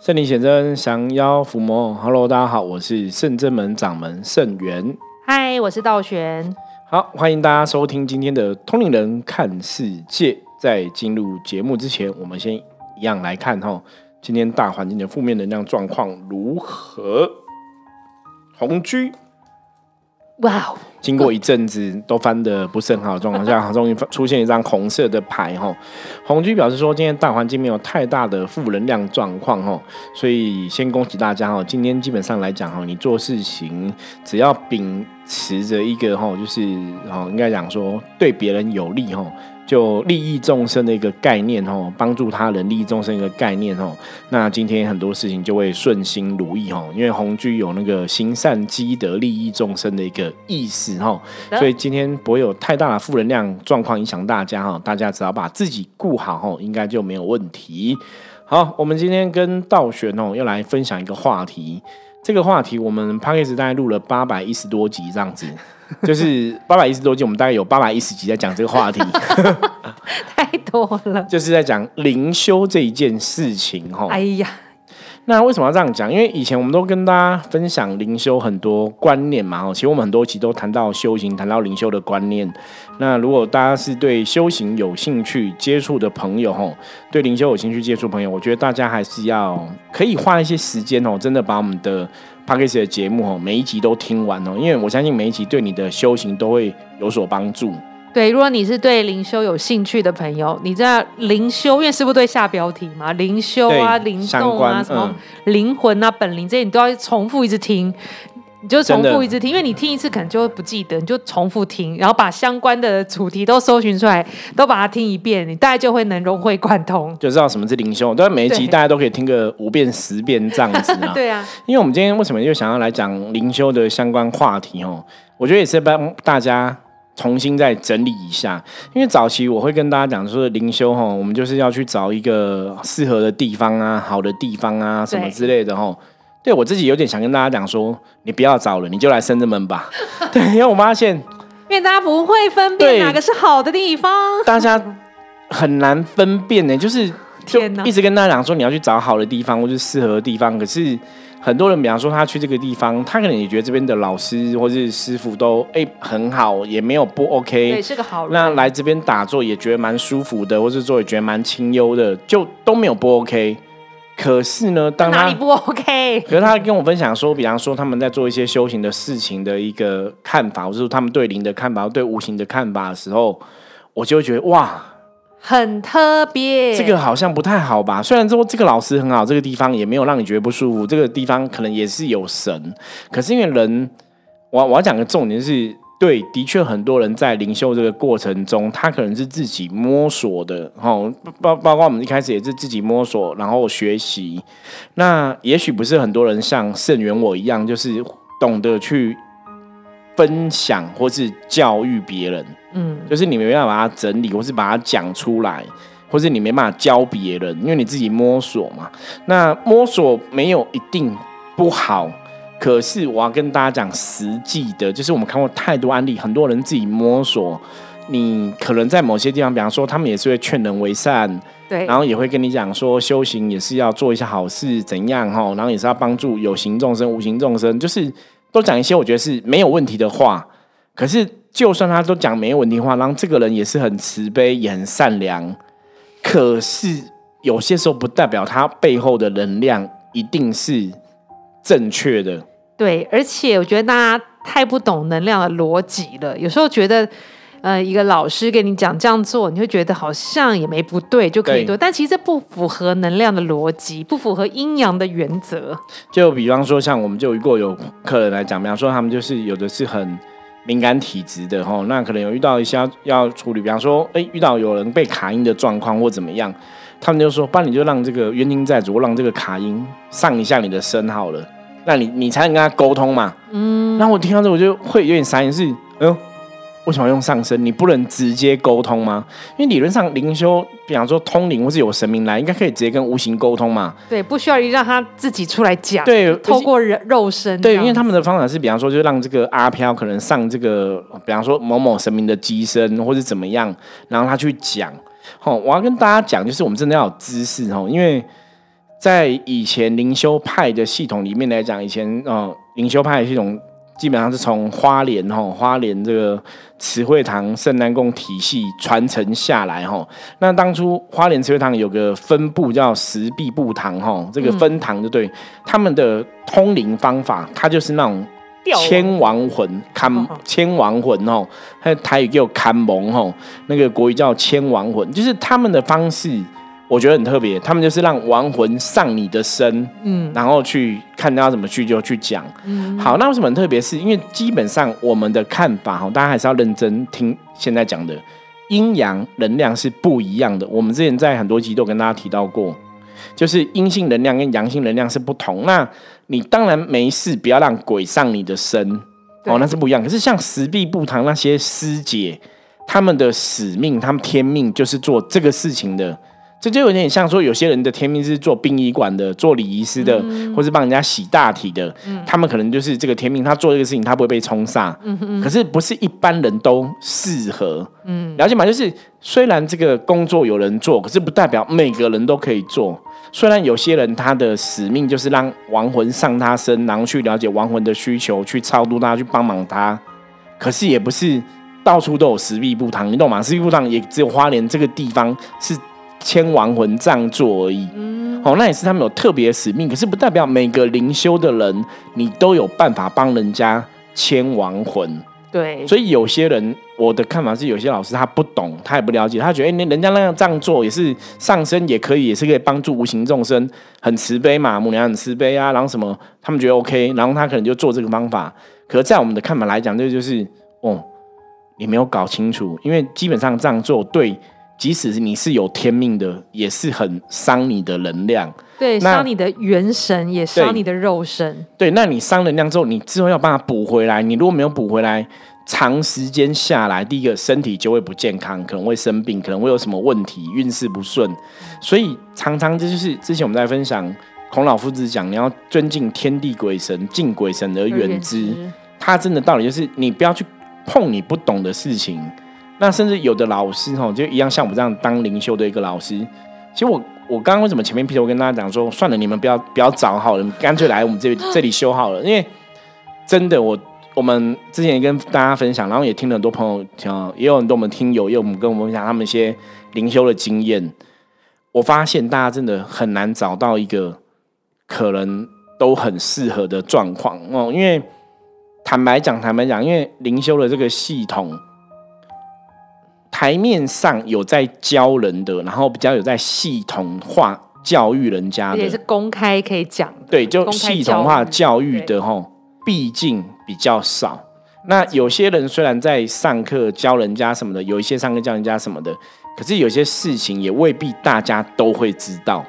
圣灵显真，降妖伏魔。Hello，大家好，我是圣真门掌门圣元。嗨，我是道玄。好，欢迎大家收听今天的通灵人看世界。在进入节目之前，我们先一样来看哈，今天大环境的负面能量状况如何？红居。哇！经过一阵子都翻的不是很好的状况下，终于出现一张红色的牌哈。红居表示说，今天大环境没有太大的负能量状况哈，所以先恭喜大家哈。今天基本上来讲哈，你做事情只要秉持着一个哈，就是哦，应该讲说对别人有利哈。就利益众生的一个概念哦，帮助他人利益众生一个概念哦，那今天很多事情就会顺心如意哦，因为红居有那个行善积德利益众生的一个意思哦，所以今天不会有太大的负能量状况影响大家哈，大家只要把自己顾好哦，应该就没有问题。好，我们今天跟道玄哦要来分享一个话题，这个话题我们 p a c k a g e 大概录了八百一十多集这样子。就是八百一十多集，我们大概有八百一十集在讲这个话题，太多了。就是在讲灵修这一件事情，哈。哎呀，那为什么要这样讲？因为以前我们都跟大家分享灵修很多观念嘛，哈。其实我们很多集都谈到修行，谈到灵修的观念。那如果大家是对修行有兴趣接触的朋友，哈，对灵修有兴趣接触朋友，我觉得大家还是要可以花一些时间哦，真的把我们的。p a c k a 的节目哦，每一集都听完哦，因为我相信每一集对你的修行都会有所帮助。对，如果你是对灵修有兴趣的朋友，你在灵修，因为师傅对下标题嘛，灵修啊、灵动啊、什么灵魂啊、本灵这些，你都要重复一直听。你就重复一直听，因为你听一次可能就会不记得，你就重复听，然后把相关的主题都搜寻出来，都把它听一遍，你大概就会能融会贯通，就知道什么是灵修。对，每一集大家都可以听个五遍十遍这样子啊。对啊，因为我们今天为什么又想要来讲灵修的相关话题哦？我觉得也是帮大家重新再整理一下。因为早期我会跟大家讲说，灵修哈，我们就是要去找一个适合的地方啊，好的地方啊，什么之类的哈。对我自己有点想跟大家讲说，你不要找了，你就来深圳门吧。对，因为我发现，因为大家不会分辨哪个是好的地方，大家很难分辨呢。就是就一直跟大家讲说，你要去找好的地方或是适合的地方。可是很多人，比方说他去这个地方，他可能也觉得这边的老师或是师傅都哎很好，也没有不 OK，对，是个好人。那来这边打坐也觉得蛮舒服的，或是做也觉得蛮清幽的，就都没有不 OK。可是呢，当他不 OK，可是他跟我分享说，比方说他们在做一些修行的事情的一个看法，或者说他们对灵的看法，对无形的看法的时候，我就会觉得哇，很特别。这个好像不太好吧？虽然说这个老师很好，这个地方也没有让你觉得不舒服，这个地方可能也是有神。可是因为人，我我要讲个重点是。对，的确，很多人在灵修这个过程中，他可能是自己摸索的，哈，包包括我们一开始也是自己摸索，然后学习。那也许不是很多人像圣元我一样，就是懂得去分享或是教育别人，嗯，就是你没办法把它整理，或是把它讲出来，或是你没办法教别人，因为你自己摸索嘛。那摸索没有一定不好。可是我要跟大家讲实际的，就是我们看过太多案例，很多人自己摸索。你可能在某些地方，比方说他们也是会劝人为善，对，然后也会跟你讲说修行也是要做一些好事，怎样哈，然后也是要帮助有形众生、无形众生，就是都讲一些我觉得是没有问题的话。可是就算他都讲没有问题的话，然后这个人也是很慈悲，也很善良。可是有些时候不代表他背后的能量一定是正确的。对，而且我觉得大家太不懂能量的逻辑了。有时候觉得，呃，一个老师给你讲这样做，你会觉得好像也没不对，就可以做。但其实这不符合能量的逻辑，不符合阴阳的原则。就比方说，像我们就如果有客人来讲，比方说他们就是有的是很敏感体质的哈，那可能有遇到一些要处理，比方说，哎，遇到有人被卡音的状况或怎么样，他们就说，帮你就让这个冤亲债主，让这个卡音上一下你的身好了。那你你才能跟他沟通嘛？嗯，那我听到这我就会有点傻眼，是，哎呦，为什么要用上身？你不能直接沟通吗？因为理论上灵修，比方说通灵或是有神明来，应该可以直接跟无形沟通嘛？对，不需要让他自己出来讲。对，透过人肉身。对，因为他们的方法是，比方说，就让这个阿飘可能上这个，比方说某某神明的机身，或者怎么样，然后他去讲。好，我要跟大家讲，就是我们真的要有知识哦，因为。在以前灵修派的系统里面来讲，以前哦，灵修派的系统基本上是从花莲吼花莲这个慈惠堂圣南宫体系传承下来吼。那当初花莲慈惠堂有个分部叫石壁部堂吼，这个分堂就对他们的通灵方法，它就是那种。千亡魂，看千亡魂吼，还有台语叫看蒙吼，那个国语叫千亡魂，就是他们的方式，我觉得很特别。他们就是让亡魂上你的身，嗯，然后去看他怎么去就去讲。嗯，好，那为什么很特别？是因为基本上我们的看法哈，大家还是要认真听现在讲的阴阳能量是不一样的。我们之前在很多集都跟大家提到过。就是阴性能量跟阳性能量是不同，那你当然没事，不要让鬼上你的身哦，那是不一样。可是像石壁不堂那些师姐，他们的使命，他们天命就是做这个事情的。这就有点像说，有些人的天命是做殡仪馆的、做礼仪师的，或是帮人家洗大体的。他们可能就是这个天命，他做这个事情，他不会被冲煞。可是不是一般人都适合。嗯，了解吗？就是虽然这个工作有人做，可是不代表每个人都可以做。虽然有些人他的使命就是让亡魂上他身，然后去了解亡魂的需求，去超度他，去帮忙他。可是也不是到处都有石壁不堂，你懂吗？石壁不堂也只有花莲这个地方是。牵亡魂这样做而已，嗯，哦，那也是他们有特别使命，可是不代表每个灵修的人，你都有办法帮人家签亡魂。对，所以有些人，我的看法是，有些老师他不懂，他也不了解，他觉得，人家那样这样做也是上身也可以，也是可以帮助无形众生，很慈悲嘛，母娘很慈悲啊，然后什么，他们觉得 OK，然后他可能就做这个方法。可是，在我们的看法来讲，这就是，哦，你没有搞清楚，因为基本上这样做对。即使是你是有天命的，也是很伤你的能量。对，伤你的元神，也伤你的肉身。对，那你伤能量之后，你之后要把它补回来。你如果没有补回来，长时间下来，第一个身体就会不健康，可能会生病，可能会有什么问题，运势不顺。所以常常这就是之前我们在分享孔老夫子讲，你要尊敬天地鬼神，敬鬼神而远之。他真的道理就是，你不要去碰你不懂的事情。那甚至有的老师哈，就一样像我这样当灵修的一个老师。其实我我刚刚为什么前面劈头跟大家讲说，算了，你们不要不要找好了，干脆来我们这 这里修好了。因为真的，我我们之前也跟大家分享，然后也听了很多朋友讲，也有很多我们听友，也有我们跟我们分享他们一些灵修的经验。我发现大家真的很难找到一个可能都很适合的状况哦。因为坦白讲，坦白讲，因为灵修的这个系统。台面上有在教人的，然后比较有在系统化教育人家的，也是公开可以讲。对，就系统化教育的吼，毕竟比较少。那有些人虽然在上课教人家什么的，有一些上课教人家什么的，可是有些事情也未必大家都会知道。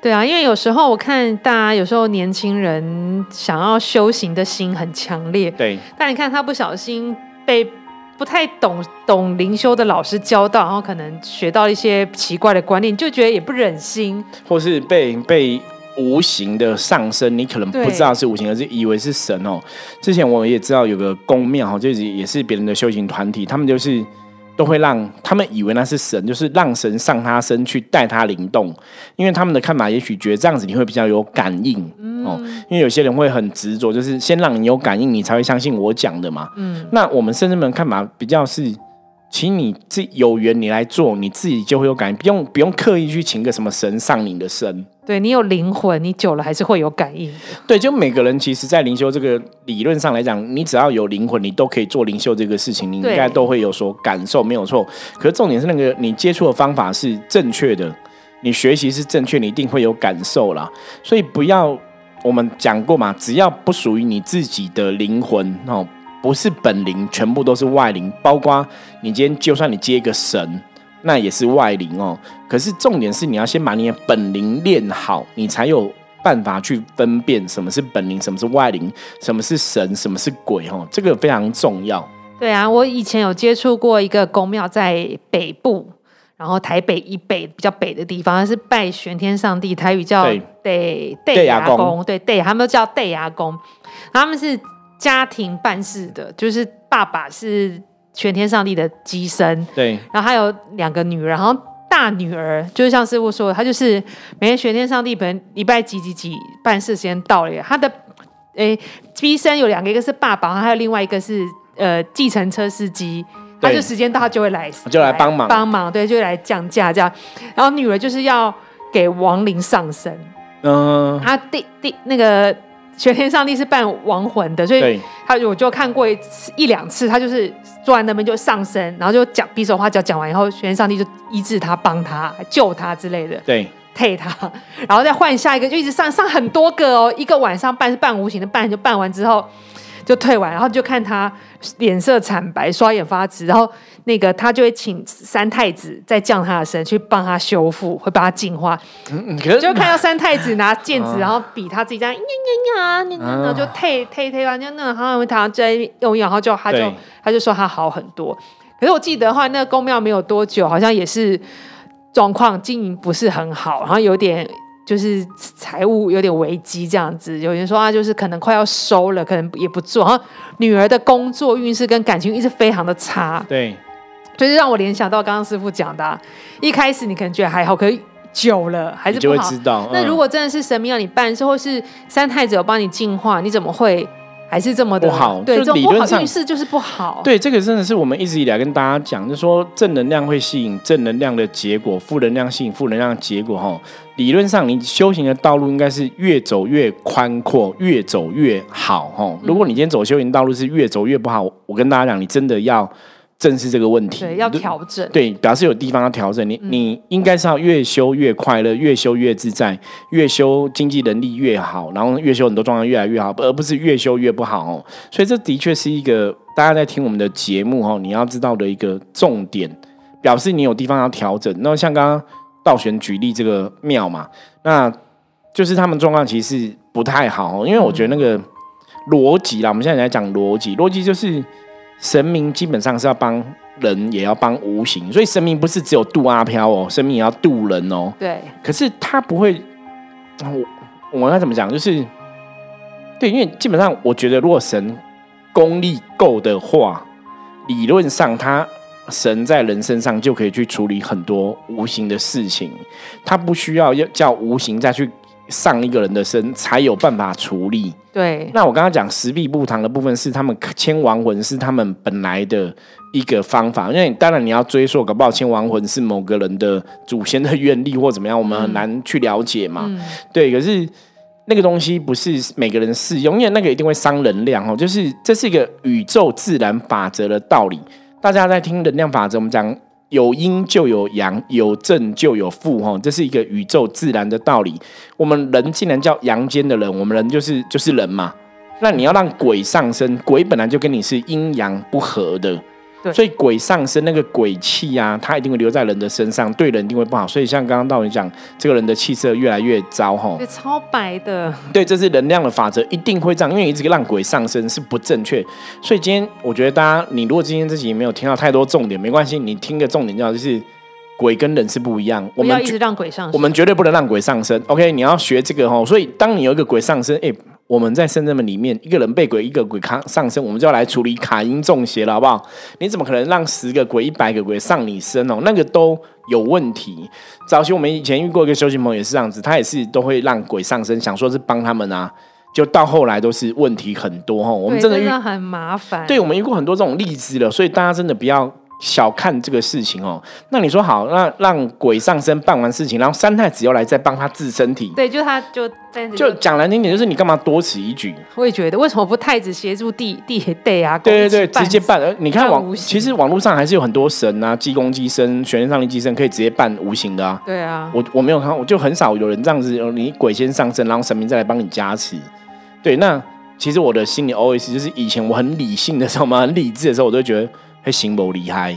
对啊，因为有时候我看大家有时候年轻人想要修行的心很强烈，对，但你看他不小心被。不太懂懂灵修的老师教到，然后可能学到一些奇怪的观念，就觉得也不忍心，或是被被无形的上升，你可能不知道是无形，而是以为是神哦。之前我也知道有个宫庙哈，就是也是别人的修行团体，他们就是。都会让他们以为那是神，就是让神上他身去带他灵动，因为他们的看法也许觉得这样子你会比较有感应哦。因为有些人会很执着，就是先让你有感应，你才会相信我讲的嘛。嗯，那我们甚至们看法比较是。请你自有缘，你来做，你自己就会有感应，不用不用刻意去请个什么神上你的身。对你有灵魂，你久了还是会有感应。对，就每个人其实，在灵修这个理论上来讲，你只要有灵魂，你都可以做灵修这个事情，你应该都会有所感受，没有错。可是重点是那个你接触的方法是正确的，你学习是正确，你一定会有感受啦。所以不要我们讲过嘛，只要不属于你自己的灵魂哦。不是本灵，全部都是外灵，包括你今天就算你接一个神，那也是外灵哦。可是重点是你要先把你的本灵练好，你才有办法去分辨什么是本灵，什么是外灵，什么是神，什么是鬼哦。这个非常重要。对啊，我以前有接触过一个宫庙在北部，然后台北以北比较北的地方，是拜玄天上帝，台语叫对对牙公，对对，他们都叫对牙公，他们是。家庭办事的，就是爸爸是全天上帝的机身，对，然后还有两个女儿，然后大女儿，就是像师傅说的，她就是每天玄天上帝本礼拜几几几办事时间到了，她的诶，机身有两个，一个是爸爸，还有另外一个是呃计程车司机，他就时间到他就会来，就来帮忙。帮忙，对，就来降价。这样。然后女儿就是要给亡灵上身，嗯，他第第那个。玄天上帝是扮亡魂的，所以他我就看过一次一两次，他就是坐在那边就上身，然后就讲比手画脚，讲完以后，玄天上帝就医治他、帮他、救他之类的，对，配他，然后再换下一个，就一直上上很多个哦，一个晚上半是半无形的扮，就办完之后。就退完，然后就看他脸色惨白，双眼发直，然后那个他就会请三太子再降他的神去帮他修复，会帮他净化。嗯就看到三太子拿剑子，然后比他自己这样呀呀呀，然后就退退退完，就那个好像他在用药，然后就他就他就说他好很多。可是我记得的话，那个宫庙没有多久，好像也是状况经营不是很好，然后有点。就是财务有点危机这样子，有人说啊，就是可能快要收了，可能也不做。然后女儿的工作运势跟感情运势非常的差，对，就是让我联想到刚刚师傅讲的，一开始你可能觉得还好，可是久了还是不好。那如果真的是神明让你办事，或是三太子有帮你净化，你怎么会？还是这么的不好，对，理论上运势就是不好。对，这个真的是我们一直以来跟大家讲，就说正能量会吸引正能量的结果，负能量吸引负能量的结果。哈，理论上你修行的道路应该是越走越宽阔，越走越好。哈，如果你今天走修行道路是越走越不好，我跟大家讲，你真的要。正视这个问题，对，要调整，对，表示有地方要调整。你你应该是要越修越快乐，越修越自在，越修经济能力越好，然后越修很多状况越来越好，而不是越修越不好哦。所以这的确是一个大家在听我们的节目哈，你要知道的一个重点，表示你有地方要调整。那像刚刚道玄举例这个庙嘛，那就是他们状况其实不太好，因为我觉得那个逻辑啦，我们现在来讲逻辑，逻辑就是。神明基本上是要帮人，也要帮无形，所以神明不是只有渡阿飘哦，神明也要渡人哦。对。可是他不会，我我该怎么讲？就是，对，因为基本上我觉得，如果神功力够的话，理论上他神在人身上就可以去处理很多无形的事情，他不需要要叫无形再去。上一个人的身才有办法处理。对，那我刚刚讲石壁不堂的部分是他们签亡魂是他们本来的一个方法，因为当然你要追溯，搞不好签亡魂是某个人的祖先的愿力或怎么样，我们很难去了解嘛。对，可是那个东西不是每个人适用，因为那个一定会伤能量哦。就是这是一个宇宙自然法则的道理，大家在听能量法则，我们讲。有阴就有阳，有正就有负，哈，这是一个宇宙自然的道理。我们人既然叫阳间的人，我们人就是就是人嘛。那你要让鬼上身，鬼本来就跟你是阴阳不合的。所以鬼上身那个鬼气啊，它一定会留在人的身上，对人一定会不好。所以像刚刚道文讲，这个人的气色越来越糟哈。对，超白的。对，这是能量的法则，一定会这样，因为一直让鬼上身是不正确。所以今天我觉得大家，你如果今天自己没有听到太多重点，没关系，你听个重点，叫就是鬼跟人是不一样。我们要一直让鬼上身，我们绝对不能让鬼上身。OK，你要学这个哈。所以当你有一个鬼上身，哎。我们在圣人们里面，一个人被鬼，一个鬼卡上身，我们就要来处理卡因中邪了，好不好？你怎么可能让十个鬼、一百个鬼上你身哦？那个都有问题。早期我们以前遇过一个修行朋友也是这样子，他也是都会让鬼上身，想说是帮他们啊，就到后来都是问题很多哈。我们真的遇很麻烦，对我们遇过很多这种例子了，所以大家真的不要。小看这个事情哦，那你说好，那让鬼上身办完事情，然后三太子又来再帮他治身体，对，就他就就讲难听点，就是你干嘛多此一举？我也觉得，为什么不太子协助地地对啊？对对对，直接办。你看网，其实网络上还是有很多神啊，济公济身、玄天上帝济身，可以直接办无形的啊。对啊，我我没有看，我就很少有人这样子，你鬼先上身，然后神明再来帮你加持。对，那其实我的心里 always 就是以前我很理性的时候嘛，很理智的时候，我都觉得会行不厉害。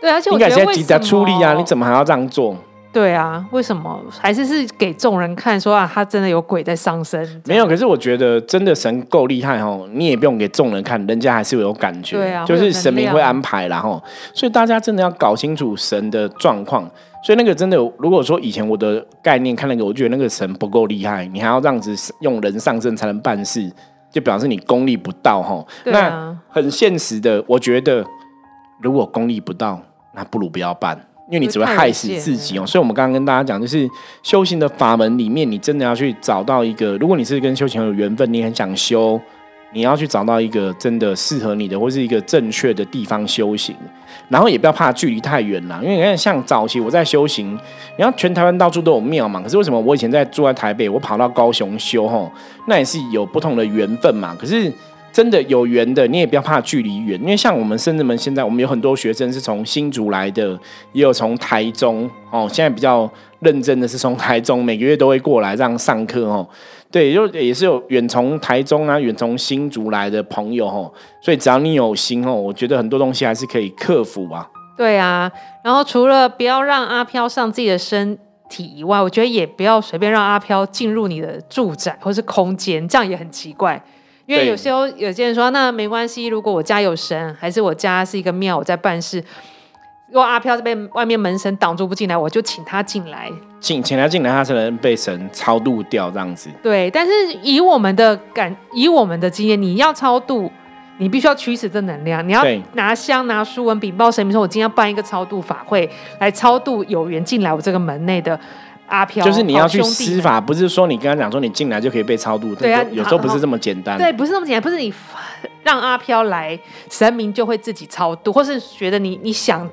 对，而且我觉得急着出力啊？你怎么还要这样做？对啊，为什么还是是给众人看，说啊，他真的有鬼在上身？没有，可是我觉得真的神够厉害哦，你也不用给众人看，人家还是有感觉。对啊，就是神明会安排，然后，所以大家真的要搞清楚神的状况。所以那个真的，如果说以前我的概念看那个，我觉得那个神不够厉害，你还要这样子用人上身才能办事，就表示你功力不到哈。那很现实的，我觉得如果功力不到。那不如不要办，因为你只会害死自己哦。所以，我们刚刚跟大家讲，就是修行的法门里面，你真的要去找到一个，如果你是跟修行有缘分，你很想修。你要去找到一个真的适合你的，或是一个正确的地方修行，然后也不要怕距离太远啦。因为你看，像早期我在修行，你看全台湾到处都有庙嘛。可是为什么我以前在住在台北，我跑到高雄修吼，那也是有不同的缘分嘛。可是真的有缘的，你也不要怕距离远，因为像我们甚至们现在，我们有很多学生是从新竹来的，也有从台中哦。现在比较认真的是从台中，每个月都会过来这样上课哦。对，就也是有远从台中啊，远从新竹来的朋友哦，所以只要你有心哦，我觉得很多东西还是可以克服啊。对啊，然后除了不要让阿飘上自己的身体以外，我觉得也不要随便让阿飘进入你的住宅或是空间，这样也很奇怪。因为有时候有些人说，那没关系，如果我家有神，还是我家是一个庙，我在办事。如果阿飘被外面门神挡住不进来，我就请他进来。请请他进来，他才能被神超度掉这样子。对，但是以我们的感，以我们的经验，你要超度，你必须要驱使这能量。你要拿香拿书文禀报神明说，我今天要办一个超度法会，来超度有缘进来我这个门内的阿飘。就是你要去施法，不是说你跟他讲说你进来就可以被超度。对啊，有时候不是这么简单。对，不是那么简单，不是你 让阿飘来，神明就会自己超度，或是觉得你你想。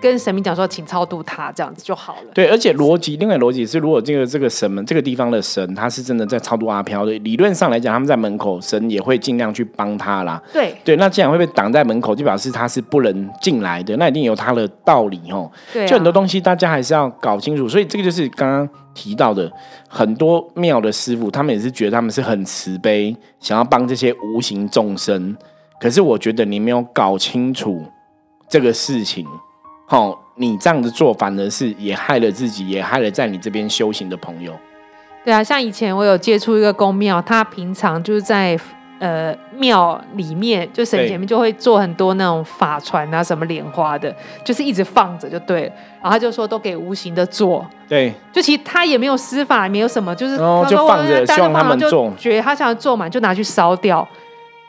跟神明讲说，请超度他，这样子就好了。对，而且逻辑，另外逻辑是，如果这个这个神门这个地方的神，他是真的在超度阿飘的，理论上来讲，他们在门口，神也会尽量去帮他啦。对对，那既然会被挡在门口，就表示他是不能进来的，那一定有他的道理哦。对，就很多东西大家还是要搞清楚，所以这个就是刚刚提到的，很多庙的师傅，他们也是觉得他们是很慈悲，想要帮这些无形众生。可是我觉得你没有搞清楚这个事情。好，你这样子做反而是也害了自己，也害了在你这边修行的朋友。对啊，像以前我有接触一个公庙，他平常就是在呃庙里面，就神前面就会做很多那种法船啊，什么莲花的，就是一直放着就对了。然后他就说都给无形的做，对，就其实他也没有施法，没有什么，就是就放着，希望他们做，觉得他想要做满就拿去烧掉。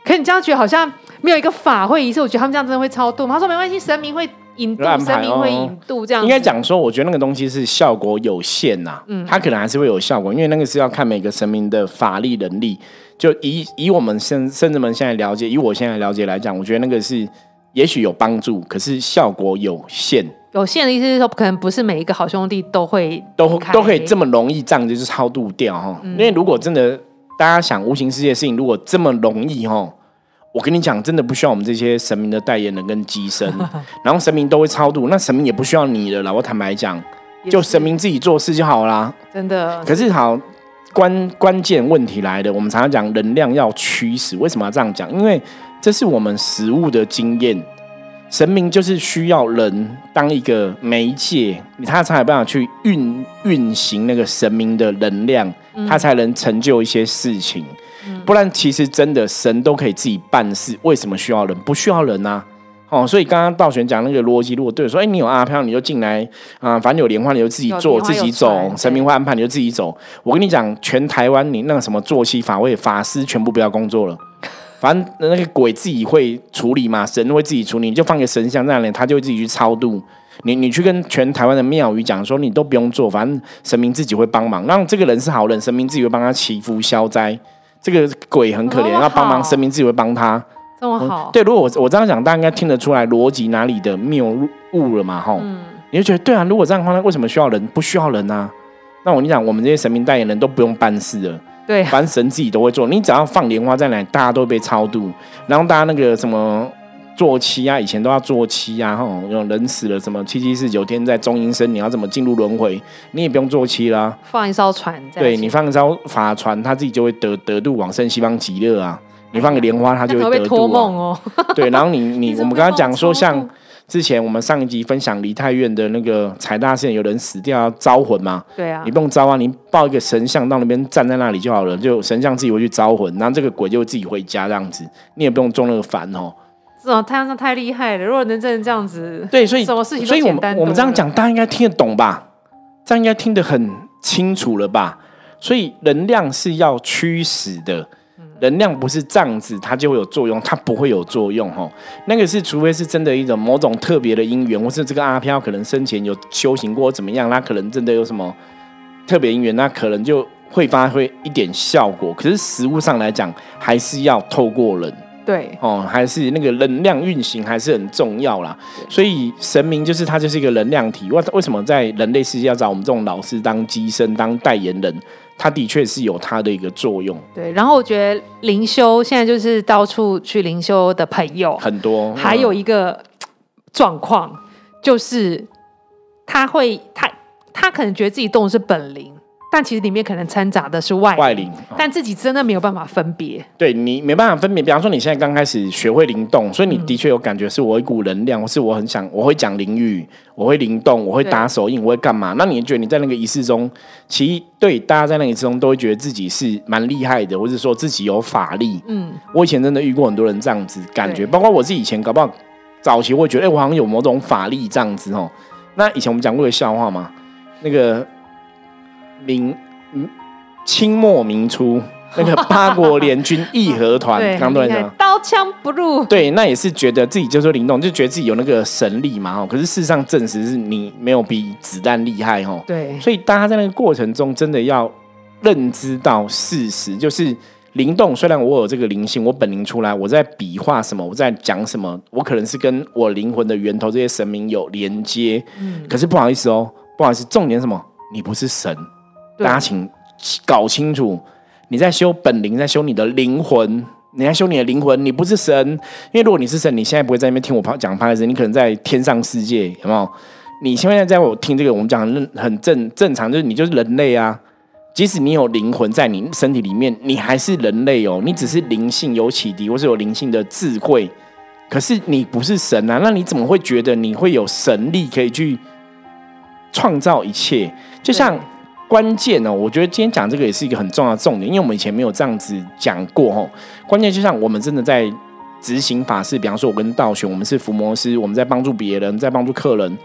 可你这样觉得好像没有一个法会仪式，我觉得他们这样真的会超度吗？他说没关系，神明会。引渡神明会引渡这样，应该讲说，我觉得那个东西是效果有限呐。嗯，它可能还是会有效果，因为那个是要看每个神明的法力能力。就以以我们甚甚至们现在了解，以我现在了解来讲，我觉得那个是也许有帮助，可是效果有限。有限的意思是说，可能不是每一个好兄弟都会都都可以这么容易这样就是超度掉哈。因为如果真的大家想无形世界事情，如果这么容易哈。我跟你讲，真的不需要我们这些神明的代言人跟机身，然后神明都会超度，那神明也不需要你的了。我坦白讲，就神明自己做事就好啦。真的。可是好关关键问题来的，我们常常讲能量要驱使，为什么要这样讲？因为这是我们实物的经验，神明就是需要人当一个媒介，他才有办法去运运行那个神明的能量，他才能成就一些事情。不然，其实真的神都可以自己办事，为什么需要人？不需要人呐！哦，所以刚刚道玄讲那个逻辑，如果对说，哎，你有阿飘，你就进来啊，反正有莲花，你就自己做，自己走，神明会安排，你就自己走。我跟你讲，全台湾你那个什么作息法位法师全部不要工作了，反正那个鬼自己会处理嘛，神会自己处理，你就放个神像在那里，他就会自己去超度。你你去跟全台湾的庙宇讲说，你都不用做，反正神明自己会帮忙。让这个人是好人，神明自己会帮他祈福消灾。这个鬼很可怜，要帮忙，神明自己会帮他。这么好？对，如果我我这样讲，大家应该听得出来逻辑哪里的谬误了嘛？哈，你就觉得对啊？如果这样的话，那为什么需要人？不需要人啊？那我跟你讲，我们这些神明代言人都不用办事了。对，反正神自己都会做。你只要放莲花在那，大家都被超度，然后大家那个什么。坐期啊，以前都要坐期啊，吼，有人死了什么七七四九天在中阴身，你要怎么进入轮回？你也不用坐期啦，放一艘船，对你放一艘法船，他自己就会得得度往生西方极乐啊。你放个莲花，他就会得度哦。对，然后你你 我们刚刚讲说，像之前我们上一集分享梨太院的那个财大寺，有人死掉要招魂嘛？对啊，你不用招啊，你抱一个神像到那边站在那里就好了，就神像自己会去招魂，然后这个鬼就会自己回家这样子，你也不用中那个凡哦。太阳上太厉害了！如果能真的这样子，对，所以什么事情所以我们我们这样讲，大家应该听得懂吧？这样应该听得很清楚了吧？所以能量是要驱使的，能量不是这样子，它就会有作用，它不会有作用哦。那个是除非是真的一种某种特别的因缘，或是这个阿飘可能生前有修行过怎么样，他可能真的有什么特别因缘，那可能就会发挥一点效果。可是实物上来讲，还是要透过人。对哦，还是那个能量运行还是很重要啦。所以神明就是它就是一个能量体。为为什么在人类世界要找我们这种老师当机身当代言人？它的确是有它的一个作用。对，然后我觉得灵修现在就是到处去灵修的朋友很多，还有一个状况就是他会他他可能觉得自己动的是本灵。但其实里面可能掺杂的是外外灵，但自己真的没有办法分别。对你没办法分别，比方说你现在刚开始学会灵动，所以你的确有感觉是我一股能量，或是我很想我会讲灵语，我会灵动，我会打手印，我会干嘛？那你觉得你在那个仪式中，其实对大家在那个仪式中都会觉得自己是蛮厉害的，或者说自己有法力。嗯，我以前真的遇过很多人这样子感觉，包括我自己以前搞不好早期会觉得，哎，我好像有某种法力这样子哦。那以前我们讲过个笑话嘛，那个。明嗯，清末明初 那个八国联军义和团，刚对的，刀枪不入。对，那也是觉得自己就是灵动，就觉得自己有那个神力嘛。哦，可是事实上证实是你没有比子弹厉害哦。对，所以大家在那个过程中真的要认知到事实，就是灵动。虽然我有这个灵性，我本灵出来，我在比划什么，我在讲什么，我可能是跟我灵魂的源头这些神明有连接。嗯，可是不好意思哦，不好意思，重点什么？你不是神。大家请搞清楚，你在修本灵，在修你的灵魂，你在修你的灵魂，你不是神。因为如果你是神，你现在不会在那边听我讲拍子，你可能在天上世界，有没有？你现在在我听这个，我们讲很很正正常，就是你就是人类啊。即使你有灵魂在你身体里面，你还是人类哦。你只是灵性有启迪，或是有灵性的智慧，可是你不是神啊。那你怎么会觉得你会有神力可以去创造一切？就像。关键呢，我觉得今天讲这个也是一个很重要的重点，因为我们以前没有这样子讲过吼。关键就像我们真的在执行法事，比方说我跟道雄，我们是伏魔师，我们在帮助别人，在帮助客人。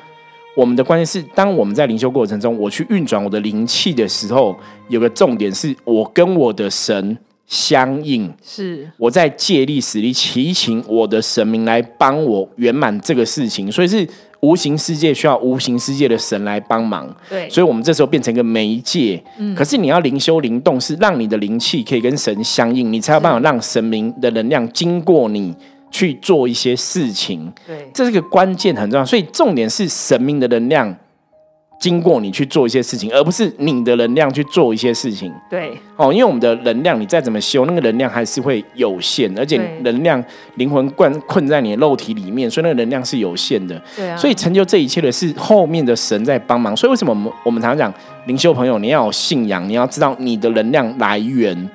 我们的关键是，当我们在灵修过程中，我去运转我的灵气的时候，有个重点是我跟我的神相应，是我在借力使力，祈请我的神明来帮我圆满这个事情，所以是。无形世界需要无形世界的神来帮忙，对，所以我们这时候变成一个媒介。嗯，可是你要灵修灵动，是让你的灵气可以跟神相应，你才有办法让神明的能量经过你去做一些事情。对，这是个关键很重要，所以重点是神明的能量。经过你去做一些事情，而不是你的能量去做一些事情。对，哦，因为我们的能量，你再怎么修，那个能量还是会有限，而且能量灵魂灌困在你的肉体里面，所以那个能量是有限的。对啊。所以成就这一切的是后面的神在帮忙。所以为什么我们我们常常讲灵修朋友，你要有信仰，你要知道你的能量来源。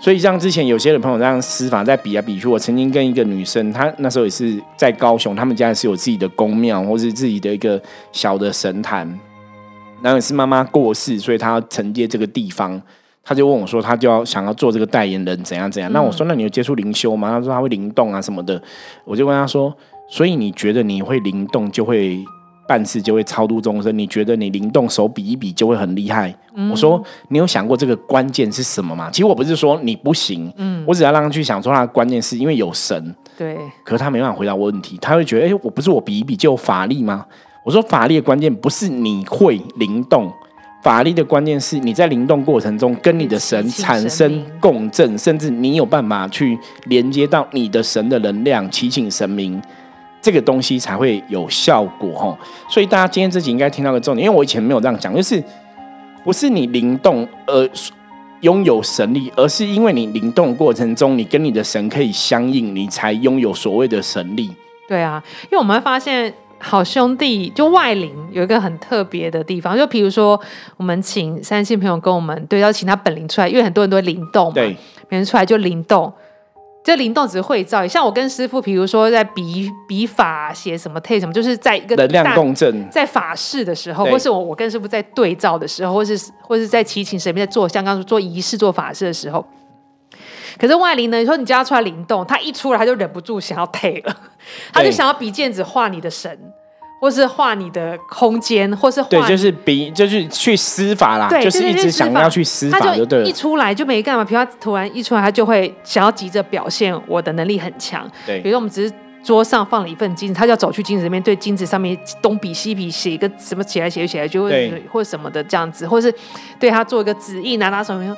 所以像之前有些的朋友这样施法在比来比去，我曾经跟一个女生，她那时候也是在高雄，他们家是有自己的宫庙或是自己的一个小的神坛，然后也是妈妈过世，所以她要承接这个地方，她就问我说，她就要想要做这个代言人，怎样怎样？那我说，那你有接触灵修吗？她说她会灵动啊什么的，我就跟她说，所以你觉得你会灵动就会？办事就会超度众生，你觉得你灵动手比一比就会很厉害？我说你有想过这个关键是什么吗？其实我不是说你不行，嗯，我只要让他去想说他的关键是因为有神，对，可是他没办法回答我问题，他会觉得哎，我不是我比一比就有法力吗？我说法力的关键不是你会灵动，法力的关键是你在灵动过程中跟你的神产生共振，甚至你有办法去连接到你的神的能量，祈请神明。这个东西才会有效果哈，所以大家今天这集应该听到个重点，因为我以前没有这样讲，就是不是你灵动而拥有神力，而是因为你灵动过程中，你跟你的神可以相应，你才拥有所谓的神力。对啊，因为我们会发现，好兄弟就外灵有一个很特别的地方，就比如说我们请三星朋友跟我们对，要请他本灵出来，因为很多人都会灵动嘛，对，别人出来就灵动。这灵动只是会造，像我跟师傅，比如说在比比法写什么 take 什么，就是在一个能量共振，在法事的时候，或是我我跟师傅在对照的时候，或是或是在祈请神明在做，像刚刚做仪式做法事的时候，可是外灵呢？你说你叫他出来灵动，他一出来他就忍不住想要 take 了，他就想要比剑子画你的神，或是画你的空间，或是对，就是比就是去施法啦，就是一直想要去施法，就对。一出来就没干嘛，比如他突然一出来，他就会想要急着表现我的能力很强。对，比如说我们只是桌上放了一份金子，他就要走去金子里面，对金子上面东比西比写一个什么写来写去写来，就会或什么的这样子，或是对他做一个旨意，拿拿手没有。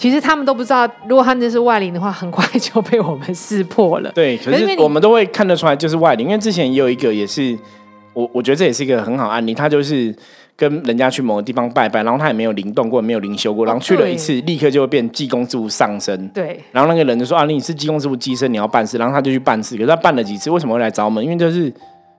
其实他们都不知道，如果他那是外灵的话，很快就被我们识破了。对，可是我们都会看得出来就是外灵，因为之前也有一个也是。我我觉得这也是一个很好案例，他就是跟人家去某个地方拜拜，然后他也没有灵动过，没有灵修过，然后去了一次，立刻就会变济公之物上身。对，然后那个人就说：“啊，你是济公之物机身，你要办事。”然后他就去办事，可是他办了几次，为什么会来找我们？因为就是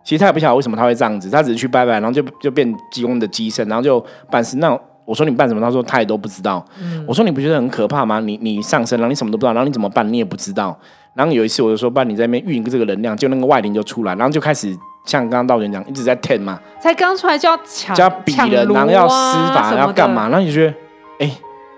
其实他也不晓得为什么他会这样子，他只是去拜拜，然后就就变济公的机身，然后就办事。那我说你办什么？他说他也都不知道。我说你不觉得很可怕吗？你你上身，然后你什么都不知道，然后你怎么办？你也不知道。然后有一次我就说：“办你在那边运这个能量，就那个外灵就出来，然后就开始。”像刚刚道玄讲，一直在舔嘛，才刚出来就要抢，就要比人，然后要施法，要干嘛？然后你觉得，哎，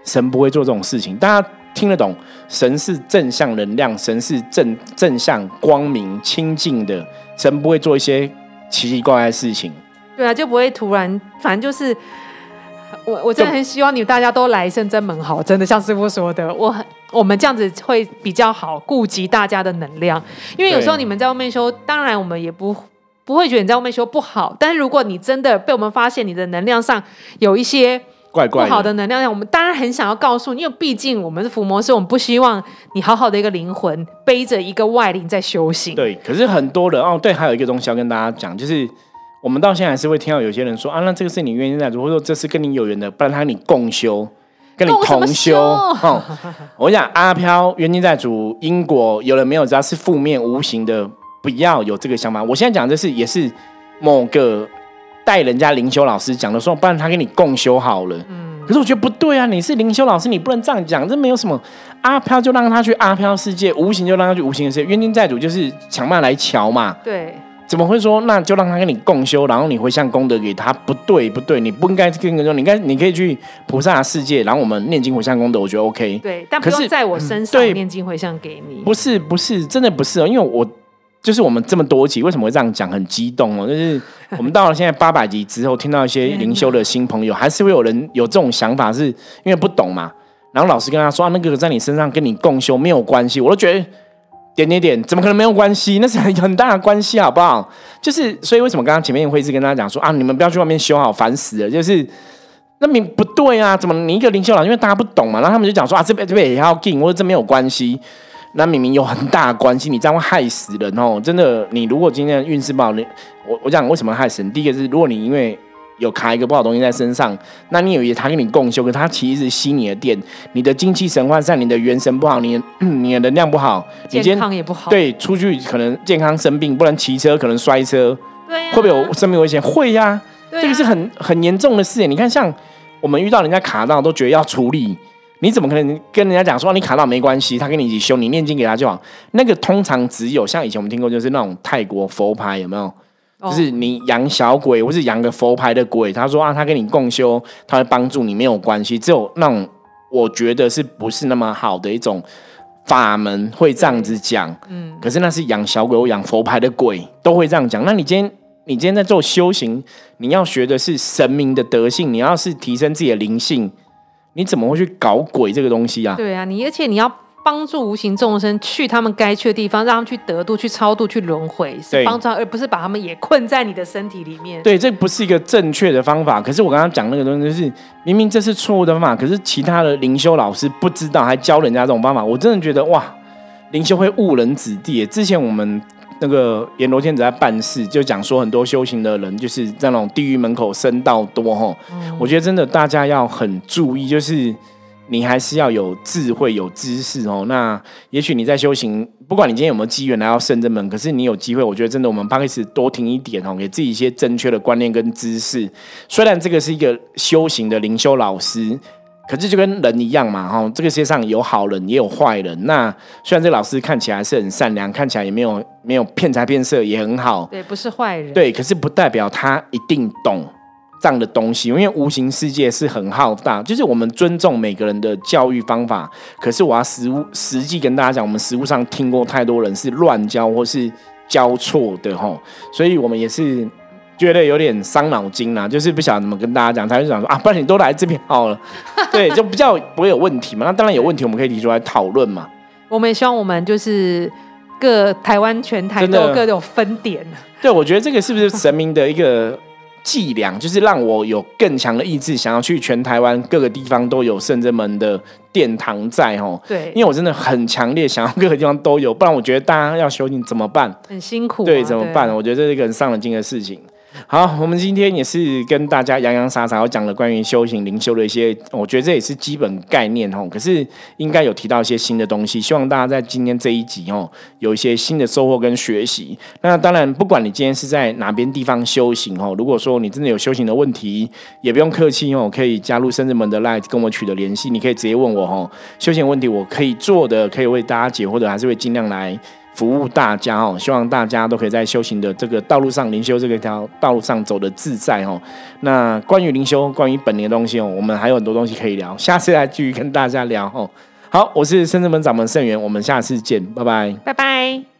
神不会做这种事情，大家听得懂？神是正向能量，神是正正向光明清净的，神不会做一些奇奇怪怪的事情。对啊，就不会突然，反正就是我，我真的很希望你们大家都来圣真门好，真的像师傅说的，我很我们这样子会比较好，顾及大家的能量，因为有时候你们在外面修，当然我们也不。不会觉得你在外面修不好，但是如果你真的被我们发现你的能量上有一些怪怪不好的能量，我们当然很想要告诉你，因为毕竟我们是伏魔师，我们不希望你好好的一个灵魂背着一个外灵在修行。对，可是很多人哦，对，还有一个东西要跟大家讲，就是我们到现在还是会听到有些人说啊，那这个是你冤亲债主，或者说这是跟你有缘的，不然他跟你共修，跟你同修。哦，我讲阿飘冤亲债主因果有人没有，只要是负面无形的。不要有这个想法。我现在讲的是，也是某个带人家灵修老师讲的，说不然他跟你共修好了。嗯，可是我觉得不对啊，你是灵修老师，你不能这样讲。这没有什么阿飘就让他去阿飘世界，无形就让他去无形的世界。冤亲债主就是强办来瞧嘛。对，怎么会说那就让他跟你共修，然后你回向功德给他？不对，不对，你不应该跟人说，你应该你可以去菩萨世界，然后我们念经回向功德，我觉得 OK。对，但不是在我身上念经回向给你。不是，不是，真的不是哦，因为我。就是我们这么多集，为什么会这样讲？很激动哦！就是 我们到了现在八百集之后，听到一些灵修的新朋友，还是会有人有这种想法，是因为不懂嘛。然后老师跟他说：“那个在你身上跟你共修没有关系。”我都觉得点点点，怎么可能没有关系？那是很很大的关系，好不好？就是所以为什么刚刚前面会一直跟大家讲说啊，你们不要去外面修，好烦死了。就是那明不对啊，怎么你一个灵修老因为大家不懂嘛，然后他们就讲说啊，这边这边也要进，或者这没有关系。那明明有很大的关系，你这样会害死人哦！真的，你如果今天运势不好，你我我讲为什么害死人？第一个是，如果你因为有卡一个不好东西在身上，那你以为他跟你共修，可他其实是吸你的电，你的精气神涣散，你的元神不好，你 你的能量不好，健康也不好。对，出去可能健康生病，不能骑车，可能摔车，对，会不会有生命危险？会呀，这个是很很严重的事。你看，像我们遇到人家卡到，都觉得要处理。你怎么可能跟人家讲说你卡到没关系，他跟你一起修，你念经给他就好。那个通常只有像以前我们听过，就是那种泰国佛牌有没有？就是你养小鬼或是养个佛牌的鬼，他说啊，他跟你共修，他会帮助你，没有关系。只有那种我觉得是不是那么好的一种法门会这样子讲。嗯，可是那是养小鬼或养佛牌的鬼都会这样讲。那你今天你今天在做修行，你要学的是神明的德性，你要是提升自己的灵性。你怎么会去搞鬼这个东西啊？对啊，你而且你要帮助无形众生去他们该去的地方，让他们去得度、去超度、去轮回，是帮助，而不是把他们也困在你的身体里面。对，这不是一个正确的方法。可是我刚刚讲那个东西，就是明明这是错误的方法，可是其他的灵修老师不知道，还教人家这种方法，我真的觉得哇，灵修会误人子弟。之前我们。那个阎罗天子在办事，就讲说很多修行的人就是在那种地狱门口僧道多哈。我觉得真的大家要很注意，就是你还是要有智慧、有知识哦。那也许你在修行，不管你今天有没有机缘来到圣真门，可是你有机会，我觉得真的我们开始多听一点哦，给自己一些正确的观念跟知识。虽然这个是一个修行的灵修老师。可是就跟人一样嘛，哈，这个世界上有好人也有坏人。那虽然这老师看起来是很善良，看起来也没有没有骗财骗色，也很好，对，不是坏人。对，可是不代表他一定懂这样的东西，因为无形世界是很浩大。就是我们尊重每个人的教育方法，可是我要实物实际跟大家讲，我们实物上听过太多人是乱教或是教错的吼，所以我们也是觉得有点伤脑筋啦，就是不晓得怎么跟大家讲，他就想说啊，不然你都来这边好了，对，就比较不会有问题嘛。那当然有问题，我们可以提出来讨论嘛。我们也希望我们就是各台湾全台都各种分点。对，我觉得这个是不是神明的一个？伎俩就是让我有更强的意志，想要去全台湾各个地方都有圣真门的殿堂在哦。对，因为我真的很强烈想要各个地方都有，不然我觉得大家要修行怎么办？很辛苦。对，怎么办？我觉得这是一个很伤了心的事情。好，我们今天也是跟大家洋洋洒洒讲了关于修行灵修的一些，我觉得这也是基本概念哦。可是应该有提到一些新的东西，希望大家在今天这一集哦有一些新的收获跟学习。那当然，不管你今天是在哪边地方修行哦，如果说你真的有修行的问题，也不用客气哦，可以加入深圳门的 Light 跟我取得联系，你可以直接问我哦。修行问题我可以做的，可以为大家解，或者还是会尽量来。服务大家哦，希望大家都可以在修行的这个道路上，灵修这个条道路上走的自在哦。那关于灵修，关于本年的东西哦，我们还有很多东西可以聊，下次来继续跟大家聊哦。好，我是深圳门掌门盛元，我们下次见，拜拜，拜拜。